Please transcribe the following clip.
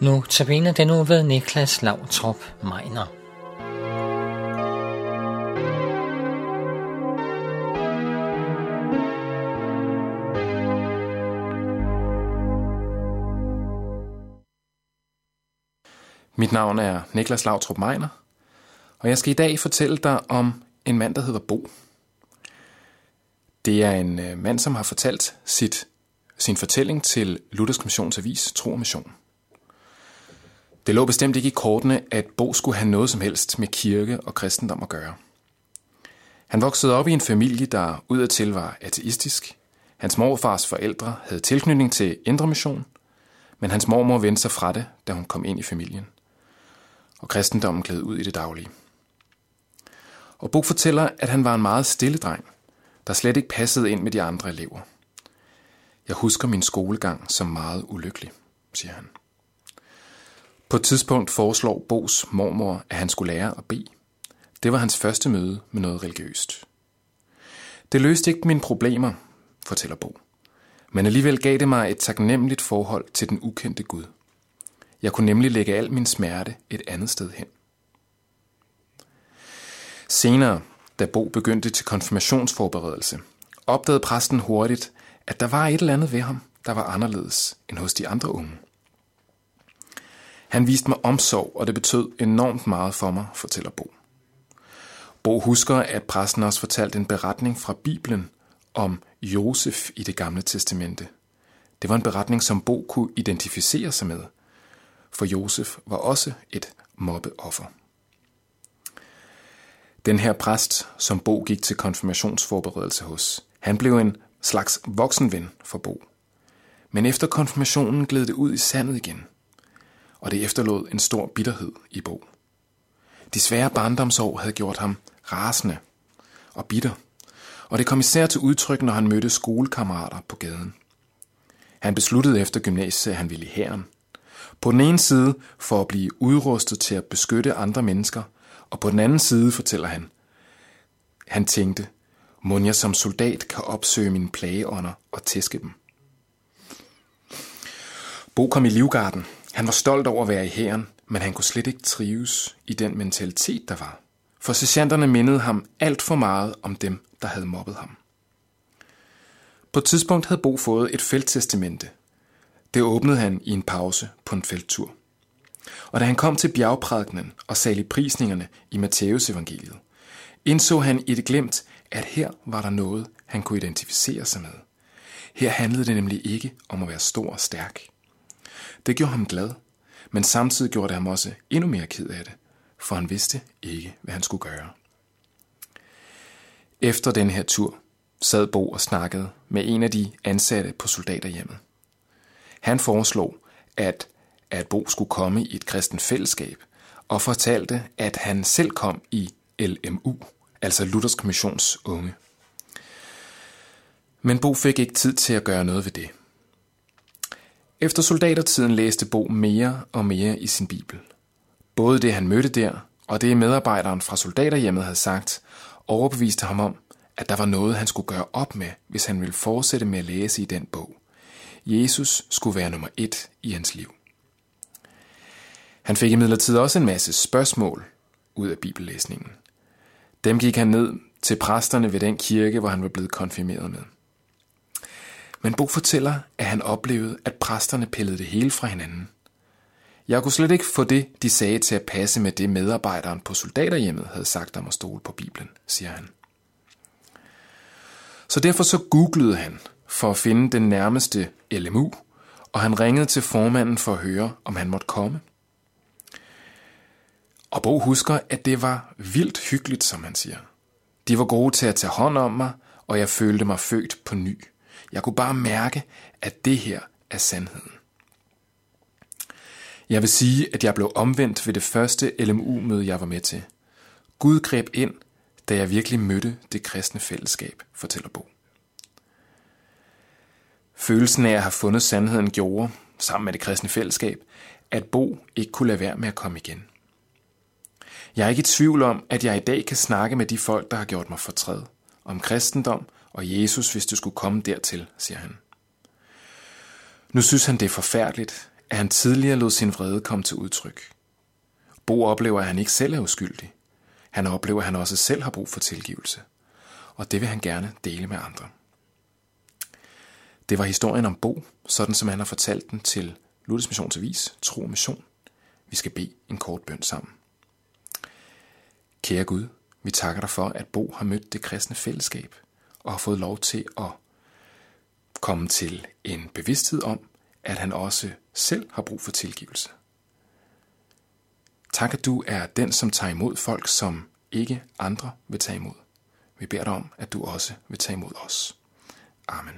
Nu tabiner den nu ved Niklas Lavtrup Meiner. Mit navn er Niklas Lautrup Meiner, og jeg skal i dag fortælle dig om en mand, der hedder Bo. Det er en øh, mand, som har fortalt sit, sin fortælling til Luthers Missionsavis Tro og Mission. Det lå bestemt ikke i kortene, at Bo skulle have noget som helst med kirke og kristendom at gøre. Han voksede op i en familie, der udadtil var ateistisk. Hans morfars forældre havde tilknytning til Indre Mission, men hans mormor vendte sig fra det, da hun kom ind i familien. Og kristendommen gled ud i det daglige. Og Bo fortæller, at han var en meget stille dreng, der slet ikke passede ind med de andre elever. Jeg husker min skolegang som meget ulykkelig, siger han. På et tidspunkt foreslår Bos mormor, at han skulle lære at bede. Det var hans første møde med noget religiøst. Det løste ikke mine problemer, fortæller Bo. Men alligevel gav det mig et taknemmeligt forhold til den ukendte Gud. Jeg kunne nemlig lægge al min smerte et andet sted hen. Senere, da Bo begyndte til konfirmationsforberedelse, opdagede præsten hurtigt, at der var et eller andet ved ham, der var anderledes end hos de andre unge. Han viste mig omsorg, og det betød enormt meget for mig, fortæller Bo. Bo husker, at præsten også fortalte en beretning fra Bibelen om Josef i det gamle testamente. Det var en beretning, som Bo kunne identificere sig med, for Josef var også et mobbeoffer. Den her præst, som Bo gik til konfirmationsforberedelse hos, han blev en slags voksenven for Bo. Men efter konfirmationen gled det ud i sandet igen – og det efterlod en stor bitterhed i Bo. De svære barndomsår havde gjort ham rasende og bitter, og det kom især til udtryk, når han mødte skolekammerater på gaden. Han besluttede efter gymnasiet, at han ville i hæren. På den ene side for at blive udrustet til at beskytte andre mennesker, og på den anden side fortæller han, han tænkte, må jeg som soldat kan opsøge mine plageånder og tæske dem. Bo kom i livgarden, han var stolt over at være i hæren, men han kunne slet ikke trives i den mentalitet, der var. For sergeanterne mindede ham alt for meget om dem, der havde mobbet ham. På et tidspunkt havde Bo fået et felttestamente. Det åbnede han i en pause på en felttur. Og da han kom til bjergprædikenen og saligprisningerne i Matteus evangeliet, indså han i det glemt, at her var der noget, han kunne identificere sig med. Her handlede det nemlig ikke om at være stor og stærk. Det gjorde ham glad, men samtidig gjorde det ham også endnu mere ked af det, for han vidste ikke, hvad han skulle gøre. Efter den her tur sad Bo og snakkede med en af de ansatte på soldaterhjemmet. Han foreslog, at, at Bo skulle komme i et kristen fællesskab, og fortalte, at han selv kom i LMU, altså Luthers Kommissions unge. Men Bo fik ikke tid til at gøre noget ved det. Efter soldatertiden læste Bo mere og mere i sin bibel. Både det, han mødte der, og det medarbejderen fra soldaterhjemmet havde sagt, overbeviste ham om, at der var noget, han skulle gøre op med, hvis han ville fortsætte med at læse i den bog. Jesus skulle være nummer et i hans liv. Han fik imidlertid også en masse spørgsmål ud af bibellæsningen. Dem gik han ned til præsterne ved den kirke, hvor han var blevet konfirmeret med. Men Bo fortæller, at han oplevede, at præsterne pillede det hele fra hinanden. Jeg kunne slet ikke få det, de sagde til at passe med det, medarbejderen på soldaterhjemmet havde sagt om at stole på Bibelen, siger han. Så derfor så googlede han for at finde den nærmeste LMU, og han ringede til formanden for at høre, om han måtte komme. Og Bo husker, at det var vildt hyggeligt, som han siger. De var gode til at tage hånd om mig, og jeg følte mig født på ny. Jeg kunne bare mærke, at det her er sandheden. Jeg vil sige, at jeg blev omvendt ved det første LMU-møde, jeg var med til. Gud greb ind, da jeg virkelig mødte det kristne fællesskab, fortæller Bo. Følelsen af at have fundet sandheden gjorde, sammen med det kristne fællesskab, at Bo ikke kunne lade være med at komme igen. Jeg er ikke i tvivl om, at jeg i dag kan snakke med de folk, der har gjort mig fortræd, om kristendom og Jesus, hvis du skulle komme dertil, siger han. Nu synes han, det er forfærdeligt, at han tidligere lod sin vrede komme til udtryk. Bo oplever, at han ikke selv er uskyldig. Han oplever, at han også selv har brug for tilgivelse. Og det vil han gerne dele med andre. Det var historien om Bo, sådan som han har fortalt den til Luthers Missionsavis, Tro og Mission. Vi skal bede en kort bøn sammen. Kære Gud, vi takker dig for, at Bo har mødt det kristne fællesskab og har fået lov til at komme til en bevidsthed om, at han også selv har brug for tilgivelse. Tak, at du er den, som tager imod folk, som ikke andre vil tage imod. Vi beder dig om, at du også vil tage imod os. Amen.